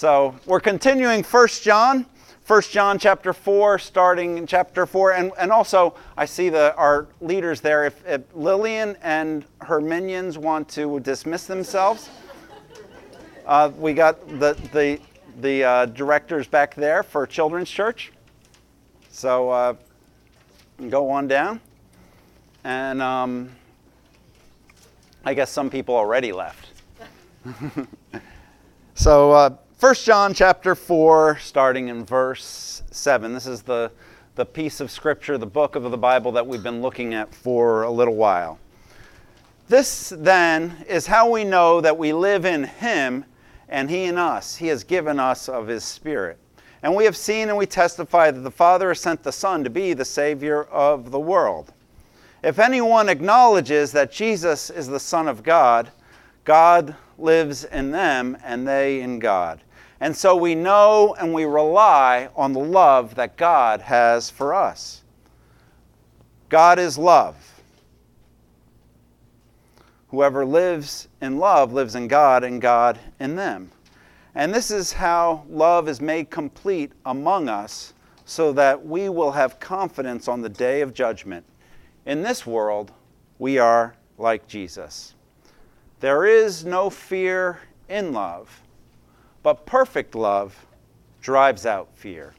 So we're continuing 1 John, 1 John chapter 4, starting in chapter 4. And, and also, I see the, our leaders there. If, if Lillian and her minions want to dismiss themselves, uh, we got the, the, the uh, directors back there for Children's Church. So uh, go on down. And um, I guess some people already left. so, uh, 1 John chapter 4, starting in verse 7. This is the, the piece of scripture, the book of the Bible that we've been looking at for a little while. This, then, is how we know that we live in Him and He in us. He has given us of His Spirit. And we have seen and we testify that the Father has sent the Son to be the Savior of the world. If anyone acknowledges that Jesus is the Son of God, God lives in them and they in God. And so we know and we rely on the love that God has for us. God is love. Whoever lives in love lives in God and God in them. And this is how love is made complete among us so that we will have confidence on the day of judgment. In this world, we are like Jesus. There is no fear in love but perfect love drives out fear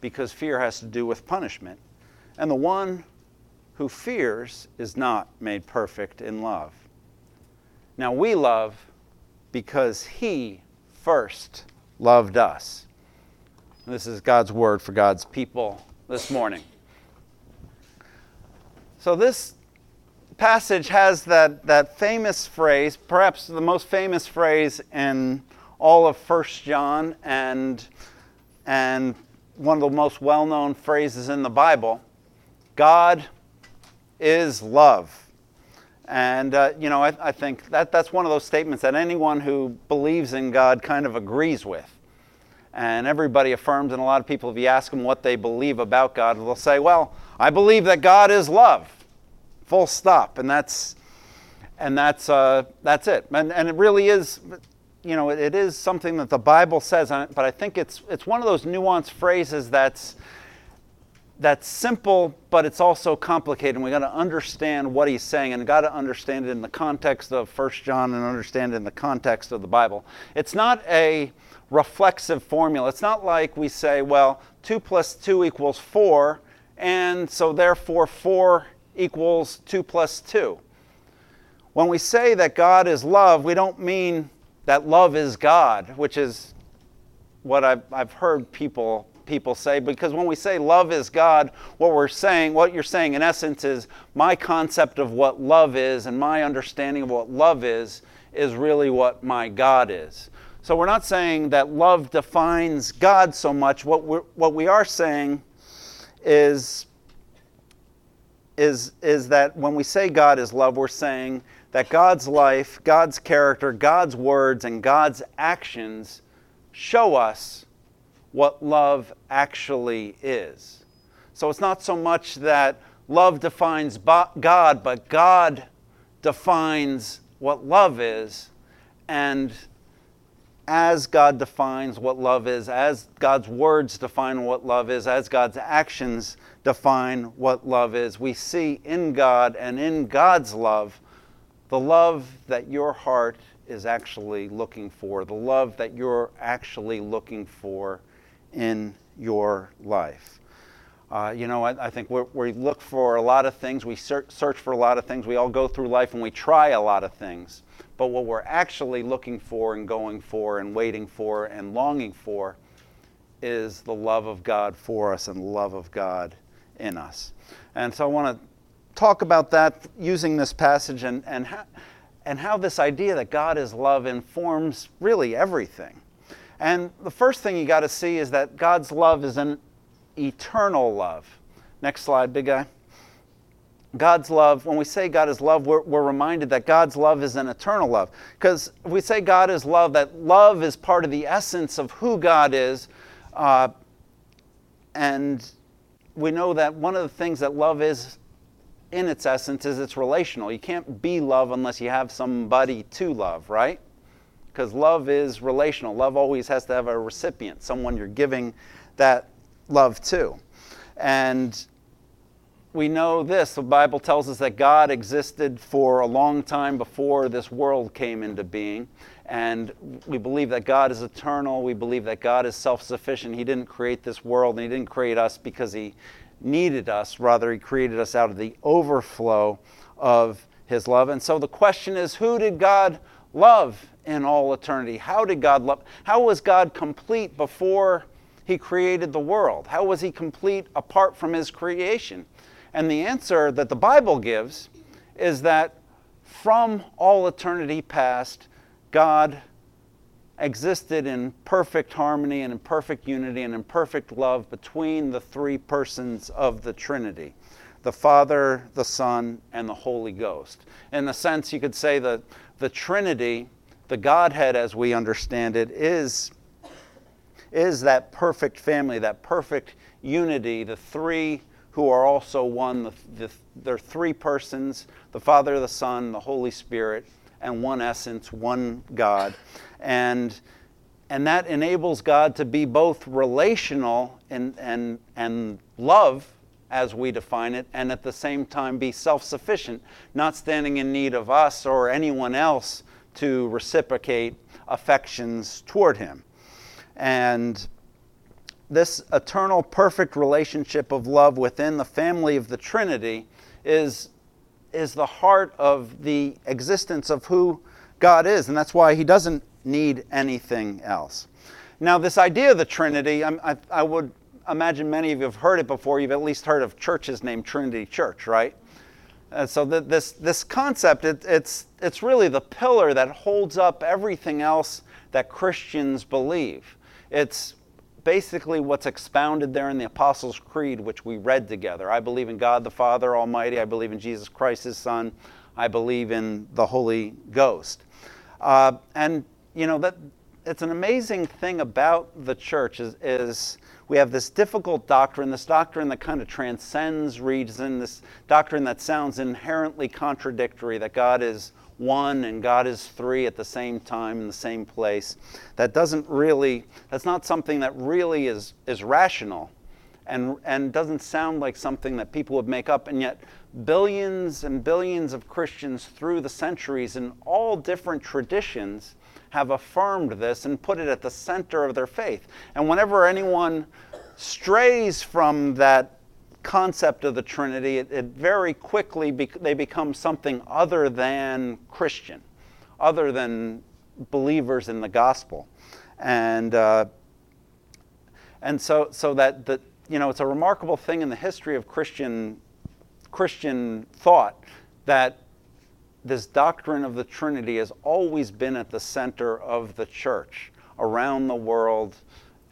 because fear has to do with punishment. And the one who fears is not made perfect in love. Now we love because he first loved us. This is God's word for God's people this morning. So, this passage has that, that famous phrase, perhaps the most famous phrase in all of First John and, and one of the most well known phrases in the Bible God is love. And, uh, you know, I, I, think that, that's one of those statements that anyone who believes in God kind of agrees with. And everybody affirms, and a lot of people, if you ask them what they believe about God, they'll say, Well, I believe that God is love. Full stop. And that's, and that's, uh, that's it. And, and it really is you know, it, is something that the Bible says, on it, but I think it's, it's one of those nuanced phrases that's, that's simple, but it's also complicated. And we got to understand what he's saying, and got to understand it in the context of First John and understand it in the context of the Bible. It's not a reflexive formula. It's not like we say, well, 2 plus 2 equals 4, and so therefore 4 equals 2 plus 2. When we say that God is love, we don't mean that love is God, which is what I've, I've heard people people say because when we say love is God, what we're saying, what you're saying in essence is my concept of what love is and my understanding of what love is is really what my God is. So we're not saying that love defines God so much. What we're, what we are saying is is is that when we say God is love, we're saying that God's life, God's character, God's words, and God's actions show us what love actually is. So it's not so much that love defines God, but God defines what love is. And as God defines what love is, as God's words define what love is, as God's actions define what love is, we see in God and in God's love the love that your heart is actually looking for, the love that you're actually looking for in your life. Uh, you know, I, I think we look for a lot of things, we search, search for a lot of things, we all go through life and we try a lot of things. But what we're actually looking for and going for and waiting for and longing for is the love of God for us and the love of God in us. And so I want to talk about that using this passage and, and, how, and how this idea that God is love informs really everything. And the first thing you got to see is that God's love is an eternal love. Next slide, big guy. God's love, when we say God is love, we're, we're reminded that God's love is an eternal love. Because if we say God is love, that love is part of the essence of who God is. Uh, and we know that one of the things that love is in its essence is it's relational. You can't be love unless you have somebody to love, right? because love is relational. Love always has to have a recipient, someone you're giving that love to. And we know this the Bible tells us that God existed for a long time before this world came into being. And we believe that God is eternal. We believe that God is self sufficient. He didn't create this world and He didn't create us because He needed us. Rather, He created us out of the overflow of His love. And so the question is who did God love in all eternity? How did God love? How was God complete before He created the world? How was He complete apart from His creation? And the answer that the Bible gives is that from all eternity past, God existed in perfect harmony and in perfect unity and in perfect love between the three persons of the Trinity the Father, the Son, and the Holy Ghost. In a sense, you could say that the Trinity, the Godhead as we understand it, is, is that perfect family, that perfect unity, the three who are also one. The, the, they're three persons the Father, the Son, the Holy Spirit, and one essence, one God. And, and that enables God to be both relational and, and, and love, as we define it, and at the same time be self sufficient, not standing in need of us or anyone else to reciprocate affections toward Him. And this eternal, perfect relationship of love within the family of the Trinity is, is the heart of the existence of who God is, and that's why He doesn't need anything else. Now, this idea of the Trinity, I, I, would imagine many of you have heard it before. You've at least heard of churches named Trinity Church, right? And so the, this, this concept, it, it's, it's really the pillar that holds up everything else that Christians believe. It's basically what's expounded there in the Apostles' Creed, which we read together. I believe in God the Father Almighty. I believe in Jesus Christ, His Son. I believe in the Holy Ghost. Uh, and, you know, that it's an amazing thing about the church is, is we have this difficult doctrine, this doctrine that kind of transcends reason, this doctrine that sounds inherently contradictory, that God is one and God is three at the same time in the same place. That doesn't really, that's not something that really is, is rational and, and doesn't sound like something that people would make up. And yet, billions and billions of Christians through the centuries in all different traditions have affirmed this and put it at the center of their faith. And whenever anyone strays from that concept of the Trinity, it, it very quickly they become something other than Christian, other than believers in the gospel, and uh, and so so that the you know it's a remarkable thing in the history of Christian Christian thought that this doctrine of the Trinity has always been at the center of the church around the world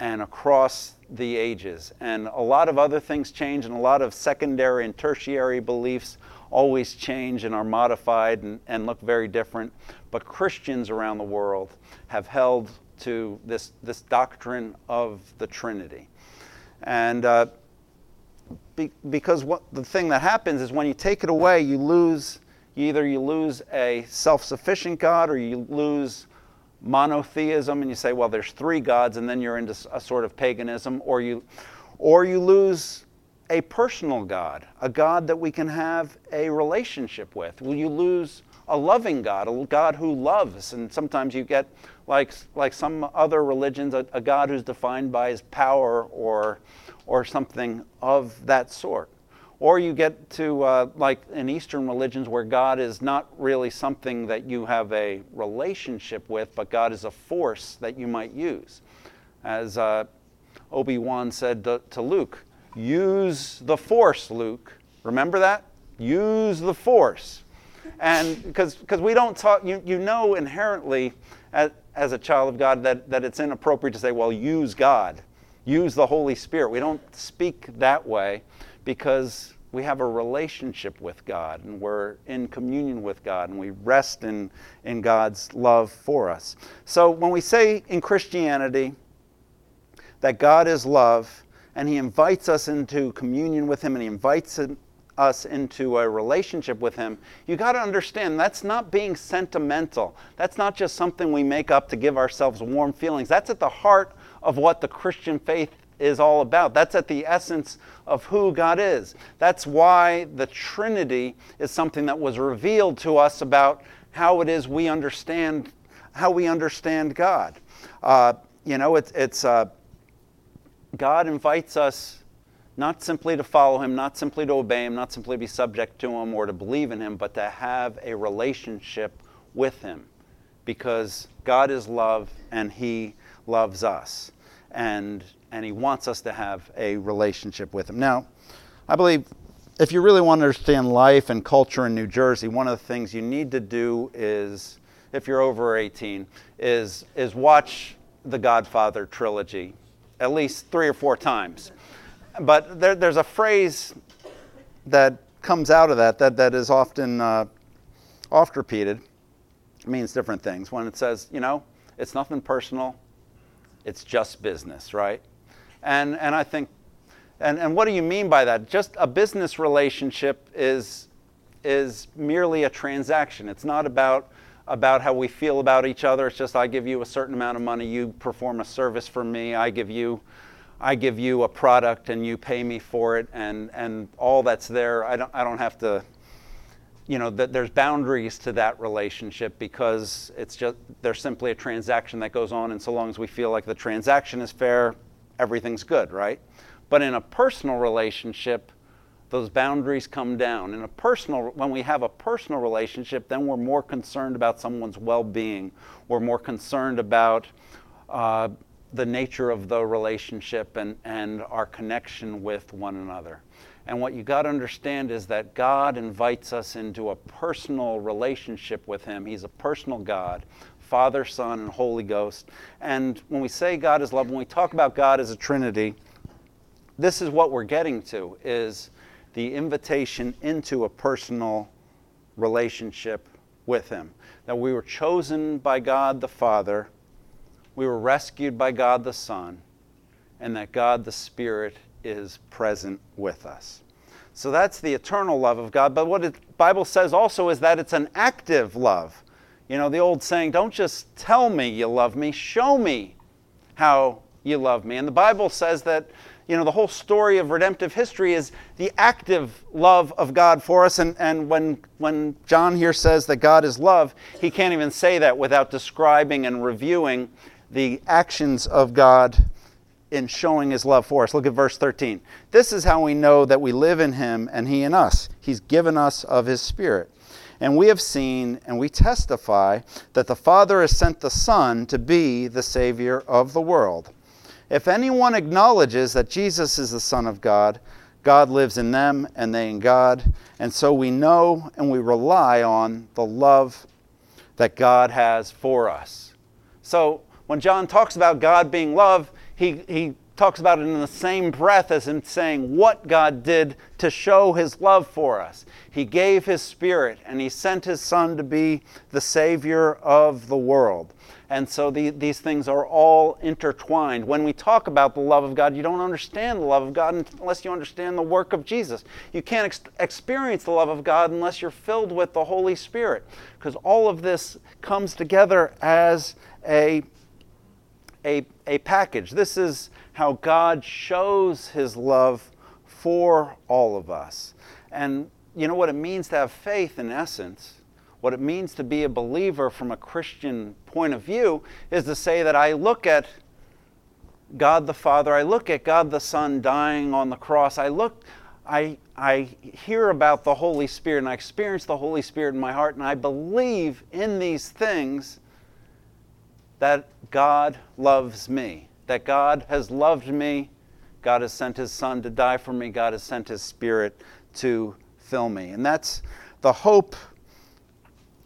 and across the ages. And a lot of other things change, and a lot of secondary and tertiary beliefs always change and are modified and, and look very different. But Christians around the world have held to this, this doctrine of the Trinity. And uh, be, because what, the thing that happens is when you take it away, you lose, either you lose a self sufficient God or you lose monotheism and you say, well, there's three gods, and then you're into a sort of paganism, or you, or you lose a personal God, a God that we can have a relationship with. Will you lose a loving God, a God who loves? And sometimes you get, like, like some other religions, a, a God who's defined by his power or, or something of that sort. Or you get to, uh, like in Eastern religions, where God is not really something that you have a relationship with, but God is a force that you might use. As uh, Obi Wan said to, to Luke, use the force, Luke. Remember that? Use the force. And because we don't talk, you, you know inherently as, as a child of God that, that it's inappropriate to say, well, use God, use the Holy Spirit. We don't speak that way because we have a relationship with God and we're in communion with God and we rest in, in God's love for us. So when we say in Christianity that God is love and He invites us into communion with Him and He invites us into a relationship with Him, you got to understand that's not being sentimental. That's not just something we make up to give ourselves warm feelings. That's at the heart of what the Christian faith is all about. That's at the essence of who God is. That's why the Trinity is something that was revealed to us about how it is we understand how we understand God. Uh, you know, it's, it's uh, God invites us not simply to follow Him, not simply to obey Him, not simply to be subject to Him or to believe in Him, but to have a relationship with Him, because God is love and He loves us, and and He wants us to have a relationship with Him. Now, I believe if you really want to understand life and culture in New Jersey, one of the things you need to do is, if you're over 18, is, is watch the Godfather trilogy at least three or four times. But there, there's a phrase that comes out of that that, that is often uh, oft repeated. It means different things. When it says, you know, it's nothing personal, it's just business, right? And, and I think and, and what do you mean by that? Just a business relationship is, is merely a transaction. It's not about, about how we feel about each other. It's just I give you a certain amount of money, you perform a service for me, I give you, I give you a product and you pay me for it, and, and all that's there. I don't, I don't have to, you know, that there's boundaries to that relationship because it's just, there's simply a transaction that goes on, and so long as we feel like the transaction is fair, everything's good, right? But in a personal relationship, those boundaries come down. In a personal, when we have a personal relationship, then we're more concerned about someone's well-being. We're more concerned about uh, the nature of the relationship and, and our connection with one another. And what you got to understand is that God invites us into a personal relationship with Him. He's a personal God, Father, Son, and Holy Ghost. And when we say God is love, when we talk about God as a Trinity, this is what we're getting to is the invitation into a personal relationship with him that we were chosen by God the Father we were rescued by God the Son and that God the Spirit is present with us. So that's the eternal love of God. But what the Bible says also is that it's an active love. You know the old saying don't just tell me you love me show me how you love me. And the Bible says that you know, the whole story of redemptive history is the active love of God for us. And, and when, when John here says that God is love, he can't even say that without describing and reviewing the actions of God in showing his love for us. Look at verse 13. This is how we know that we live in him and he in us. He's given us of his Spirit. And we have seen and we testify that the Father has sent the Son to be the Savior of the world. If anyone acknowledges that Jesus is the Son of God, God lives in them and they in God. And so we know and we rely on the love that God has for us. So when John talks about God being love, he, he talks about it in the same breath as him saying what God did to show his love for us. He gave his Spirit and he sent his Son to be the Savior of the world. And so the, these things are all intertwined. When we talk about the love of God, you don't understand the love of God unless you understand the work of Jesus. You can't ex- experience the love of God unless you're filled with the Holy Spirit, because all of this comes together as a, a, a package. This is how God shows his love for all of us. And you know what it means to have faith in essence? what it means to be a believer from a Christian point of view is to say that I look at God the Father, I look at God the Son dying on the cross, I look, I, I hear about the Holy Spirit and I experience the Holy Spirit in my heart, and I believe in these things that God loves me, that God has loved me, God has sent His Son to die for me, God has sent His Spirit to fill me. And that's the hope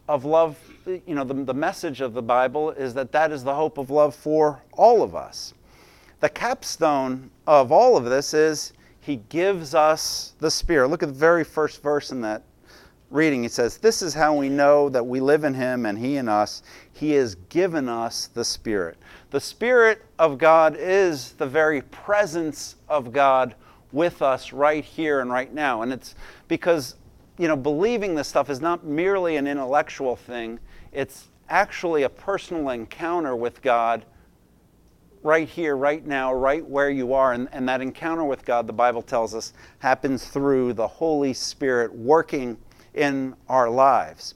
of love, you know, the, the message of the Bible is that that is the hope of love for all of us. The capstone of all of this is He gives us the Spirit. Look at the very first verse in that reading. He says, This is how we know that we live in Him and He in us. He has given us the Spirit. The Spirit of God is the very presence of God with us right here and right now. And it's because, you know, believing this stuff is not merely an intellectual thing, it's actually a personal encounter with God right here, right now, right where you are. And, and that encounter with God, the Bible tells us, happens through the Holy Spirit working in our lives.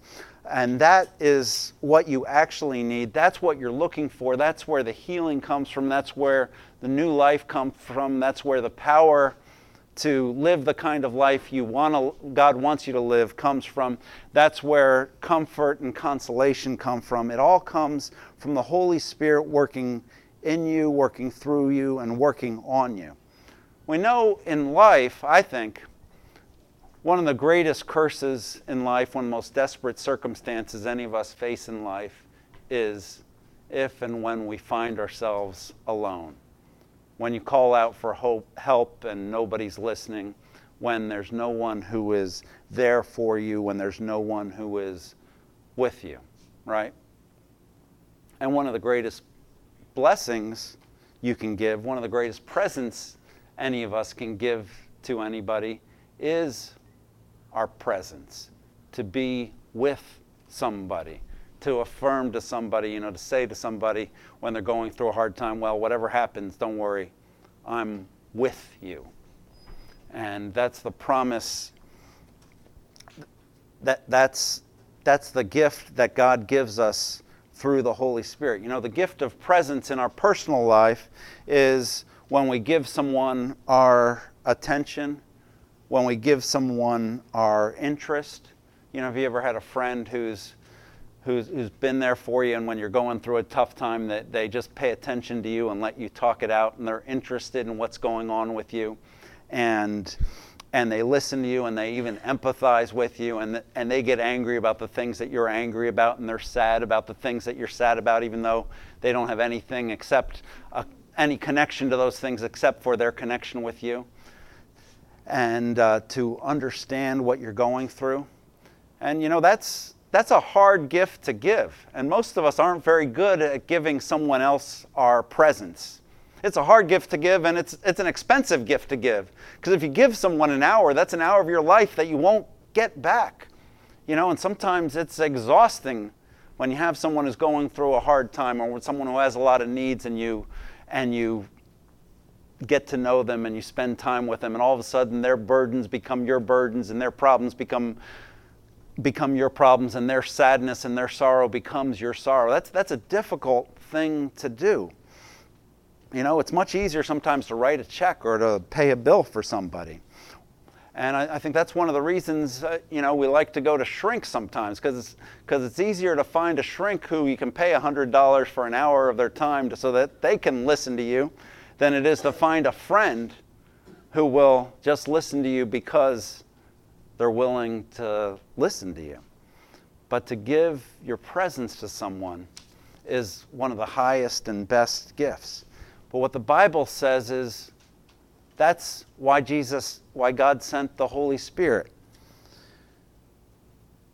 And that is what you actually need. That's what you're looking for. That's where the healing comes from. That's where the new life comes from. That's where the power to live the kind of life you want to, God wants you to live comes from. That's where comfort and consolation come from. It all comes from the Holy Spirit working in you, working through you, and working on you. We know in life, I think, one of the greatest curses in life, one of the most desperate circumstances any of us face in life, is if and when we find ourselves alone when you call out for hope, help and nobody's listening, when there's no one who is there for you, when there's no one who is with you, right? And one of the greatest blessings you can give, one of the greatest presents any of us can give to anybody is our presence, to be with somebody to affirm to somebody, you know, to say to somebody when they're going through a hard time, well, whatever happens, don't worry, I'm with you. And that's the promise. That, that's, that's the gift that God gives us through the Holy Spirit. You know, the gift of presence in our personal life is when we give someone our attention, when we give someone our interest. You know, have you ever had a friend who's who's, who's been there for you, and when you're going through a tough time, that they just pay attention to you and let you talk it out, and they're interested in what's going on with you, and and they listen to you, and they even empathize with you, and and they get angry about the things that you're angry about, and they're sad about the things that you're sad about, even though they don't have anything except a, any connection to those things except for their connection with you, and uh, to understand what you're going through, and you know that's that's a hard gift to give. And most of us aren't very good at giving someone else our presence. It's a hard gift to give, and it's, it's an expensive gift to give. Because if you give someone an hour, that's an hour of your life that you won't get back. You know, and sometimes it's exhausting when you have someone who's going through a hard time or someone who has a lot of needs and you and you get to know them and you spend time with them and all of a sudden their burdens become your burdens and their problems become become your problems and their sadness and their sorrow becomes your sorrow. That's, that's a difficult thing to do. You know, it's much easier sometimes to write a check or to pay a bill for somebody. And I, I think that's one of the reasons, uh, you know, we like to go to shrinks sometimes because it's, cause it's easier to find a shrink who you can pay $100 for an hour of their time to, so that they can listen to you than it is to find a friend who will just listen to you because they're willing to listen to you. But to give your presence to someone is one of the highest and best gifts. But what the Bible says is that's why Jesus, why God sent the Holy Spirit.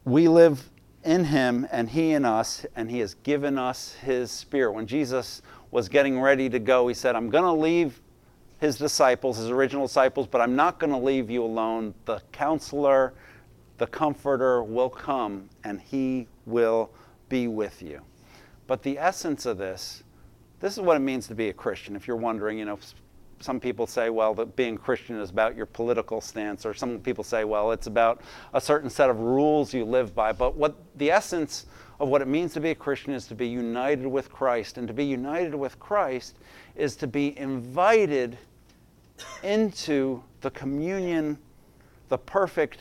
We live in Him and He in us, and He has given us His Spirit. When Jesus was getting ready to go, He said, I'm going to leave his disciples, his original disciples, but I'm not going to leave you alone. The counselor, the comforter will come and he will be with you. But the essence of this, this is what it means to be a Christian. If you're wondering, you know, some people say, well, that being Christian is about your political stance, or some people say, well, it's about a certain set of rules you live by. But what the essence of what it means to be a Christian is to be united with Christ. And to be united with Christ is to be invited into the communion, the perfect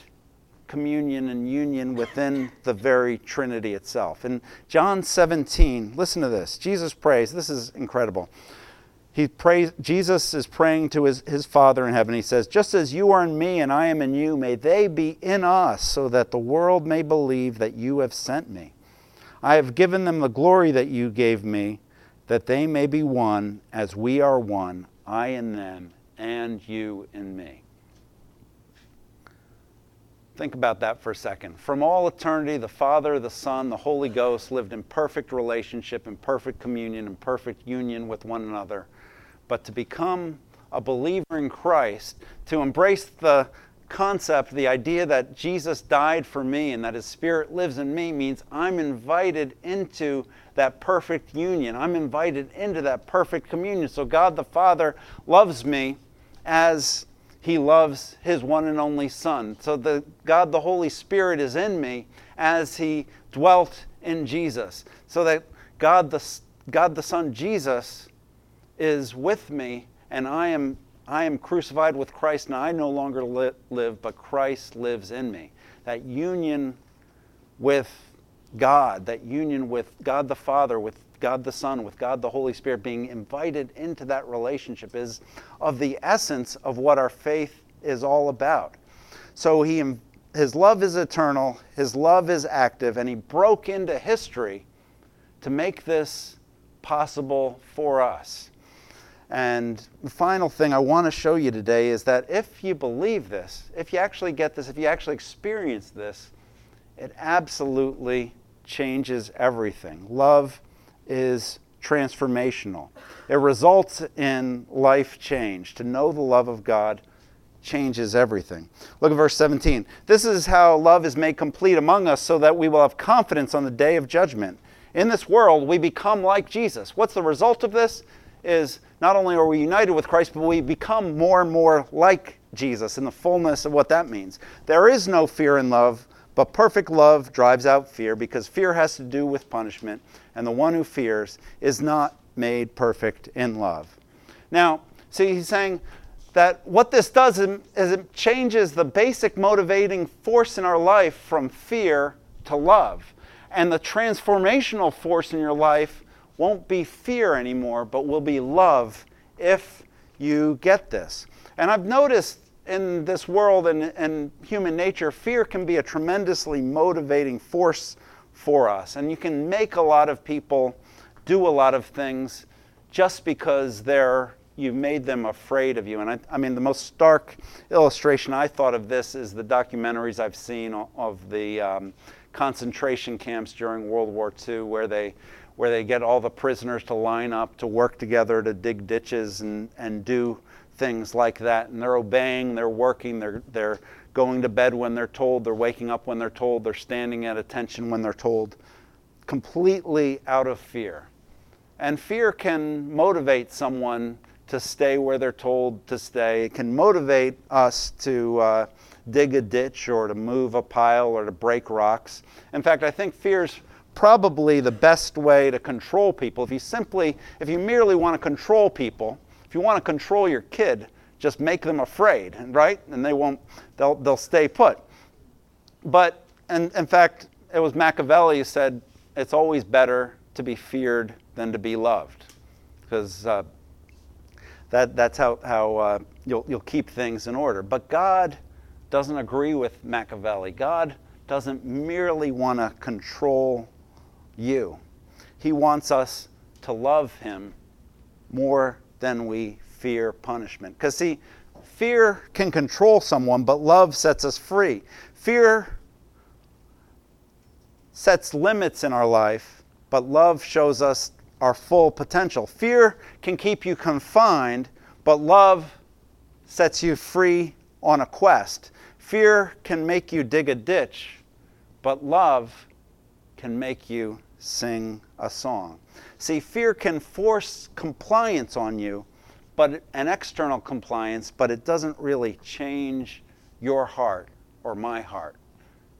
communion and union within the very Trinity itself. In John 17, listen to this. Jesus prays. This is incredible. He prays, Jesus is praying to his, his Father in heaven. He says, Just as you are in me and I am in you, may they be in us, so that the world may believe that you have sent me. I have given them the glory that you gave me, that they may be one as we are one, I in them and you in me. Think about that for a second. From all eternity, the Father, the Son, the Holy Ghost lived in perfect relationship, in perfect communion, in perfect union with one another. But to become a believer in Christ, to embrace the concept, the idea that Jesus died for me and that his spirit lives in me means I'm invited into that perfect union. I'm invited into that perfect communion. So God the Father loves me as he loves his one and only Son. So the God the Holy Spirit is in me as he dwelt in Jesus. So that God the, God the Son, Jesus, is with me, and I am, I am crucified with Christ, and I no longer li- live, but Christ lives in me. That union with God, that union with God the Father, with God the Son, with God the Holy Spirit, being invited into that relationship is of the essence of what our faith is all about. So he, his love is eternal, his love is active, and he broke into history to make this possible for us. And the final thing I want to show you today is that if you believe this, if you actually get this, if you actually experience this, it absolutely changes everything. Love is transformational. It results in life change. To know the love of God changes everything. Look at verse 17. This is how love is made complete among us so that we will have confidence on the day of judgment. In this world, we become like Jesus. What's the result of this? Is not only are we united with Christ, but we become more and more like Jesus in the fullness of what that means. There is no fear in love, but perfect love drives out fear because fear has to do with punishment, and the one who fears is not made perfect in love. Now, see, he's saying that what this does is it changes the basic motivating force in our life from fear to love. And the transformational force in your life won't be fear anymore, but will be love if you get this. And I've noticed in this world and, and human nature, fear can be a tremendously motivating force for us. And you can make a lot of people do a lot of things just because they're you've made them afraid of you. And I, I, mean, the most stark illustration I thought of this is the documentaries I've seen of the um, concentration camps during World War II, where they where they get all the prisoners to line up to work together to dig ditches and, and do things like that. And they're obeying, they're working, they're, they're going to bed when they're told, they're waking up when they're told, they're standing at attention when they're told, completely out of fear. And fear can motivate someone to stay where they're told to stay. It can motivate us to uh, dig a ditch or to move a pile or to break rocks. In fact, I think fear's probably the best way to control people. If you simply, if you merely want to control people, if you want to control your kid, just make them afraid, right? And they won't, they'll, they'll stay put. But, and in fact, it was Machiavelli who said, it's always better to be feared than to be loved. Because uh, that, that's how, how uh, you'll, you'll keep things in order. But God doesn't agree with Machiavelli. God doesn't merely want to control you, He wants us to love Him more than we fear punishment. Because, see, fear can control someone, but love sets us free. Fear sets limits in our life, but love shows us our full potential. Fear can keep you confined, but love sets you free on a quest. Fear can make you dig a ditch, but love can make you sing a song. See, fear can force compliance on you, but an external compliance, but it doesn't really change your heart or my heart.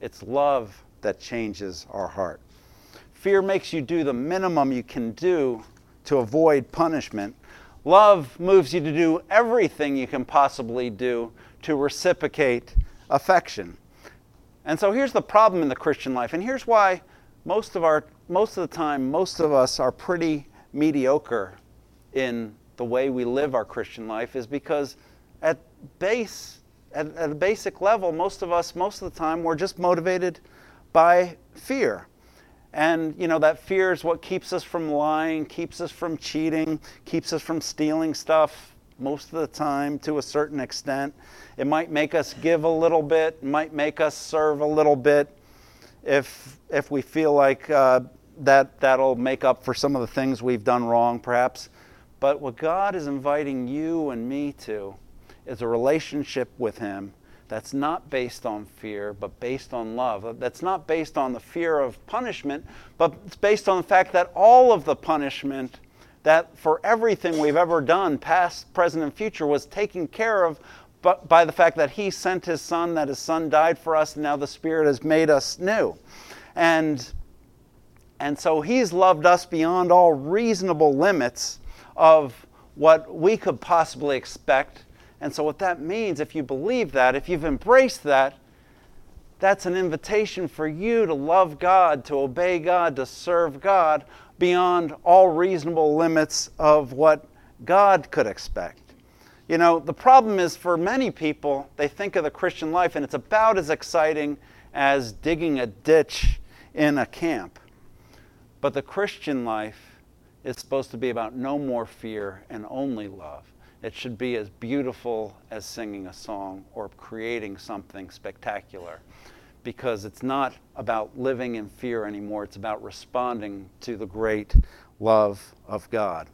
It's love that changes our heart. Fear makes you do the minimum you can do to avoid punishment. Love moves you to do everything you can possibly do to reciprocate affection. And so here's the problem in the Christian life, and here's why most of our most of the time most of us are pretty mediocre in the way we live our Christian life is because at base at, at a basic level most of us most of the time we're just motivated by fear. And you know that fear is what keeps us from lying, keeps us from cheating, keeps us from stealing stuff most of the time to a certain extent. It might make us give a little bit, might make us serve a little bit if if we feel like uh, that that'll make up for some of the things we've done wrong, perhaps. But what God is inviting you and me to is a relationship with Him that's not based on fear, but based on love. That's not based on the fear of punishment, but it's based on the fact that all of the punishment that for everything we've ever done, past, present, and future, was taken care of by the fact that He sent His Son, that His Son died for us, and now the Spirit has made us new. And, and so He's loved us beyond all reasonable limits of what we could possibly expect. And so, what that means, if you believe that, if you've embraced that, that's an invitation for you to love God, to obey God, to serve God beyond all reasonable limits of what God could expect. You know, the problem is for many people, they think of the Christian life and it's about as exciting as digging a ditch in a camp. But the Christian life is supposed to be about no more fear and only love. It should be as beautiful as singing a song or creating something spectacular because it's not about living in fear anymore. It's about responding to the great love of God.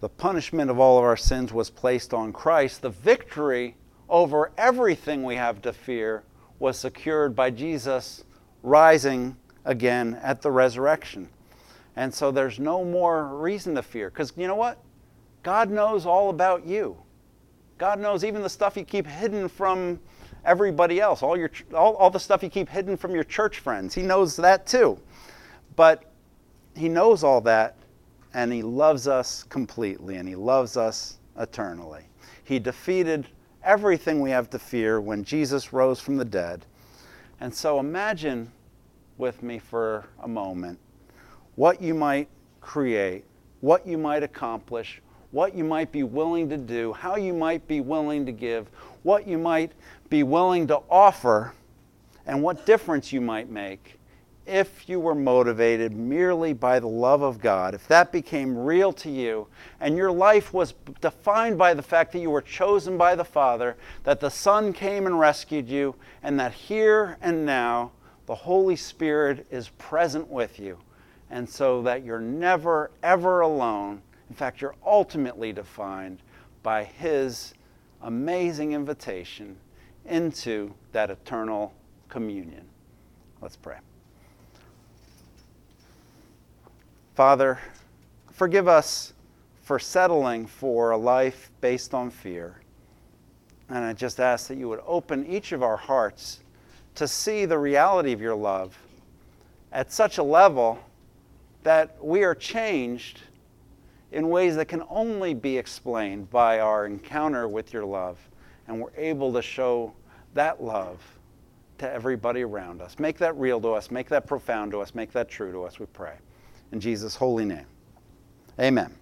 The punishment of all of our sins was placed on Christ. The victory over everything we have to fear was secured by Jesus rising again at the resurrection. And so there's no more reason to fear. Because you know what? God knows all about you. God knows even the stuff you keep hidden from everybody else, all, your, all, all the stuff you keep hidden from your church friends. He knows that too. But He knows all that, and He loves us completely, and He loves us eternally. He defeated everything we have to fear when Jesus rose from the dead. And so imagine with me for a moment. What you might create, what you might accomplish, what you might be willing to do, how you might be willing to give, what you might be willing to offer, and what difference you might make if you were motivated merely by the love of God, if that became real to you, and your life was defined by the fact that you were chosen by the Father, that the Son came and rescued you, and that here and now the Holy Spirit is present with you and so that you're never, ever alone. In fact, you're ultimately defined by His amazing invitation into that eternal communion. Let's pray. Father, forgive us for settling for a life based on fear. And I just ask that you would open each of our hearts to see the reality of your love at such a level that we are changed in ways that can only be explained by our encounter with your love. And we're able to show that love to everybody around us. Make that real to us, make that profound to us, make that true to us, we pray. In Jesus' holy name. Amen.